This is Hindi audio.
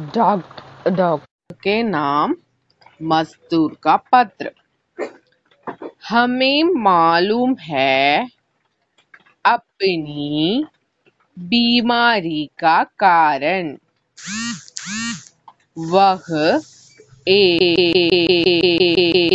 डॉक्टर के नाम मजदूर का पत्र। हमें मालूम है अपनी बीमारी का कारण। वह एक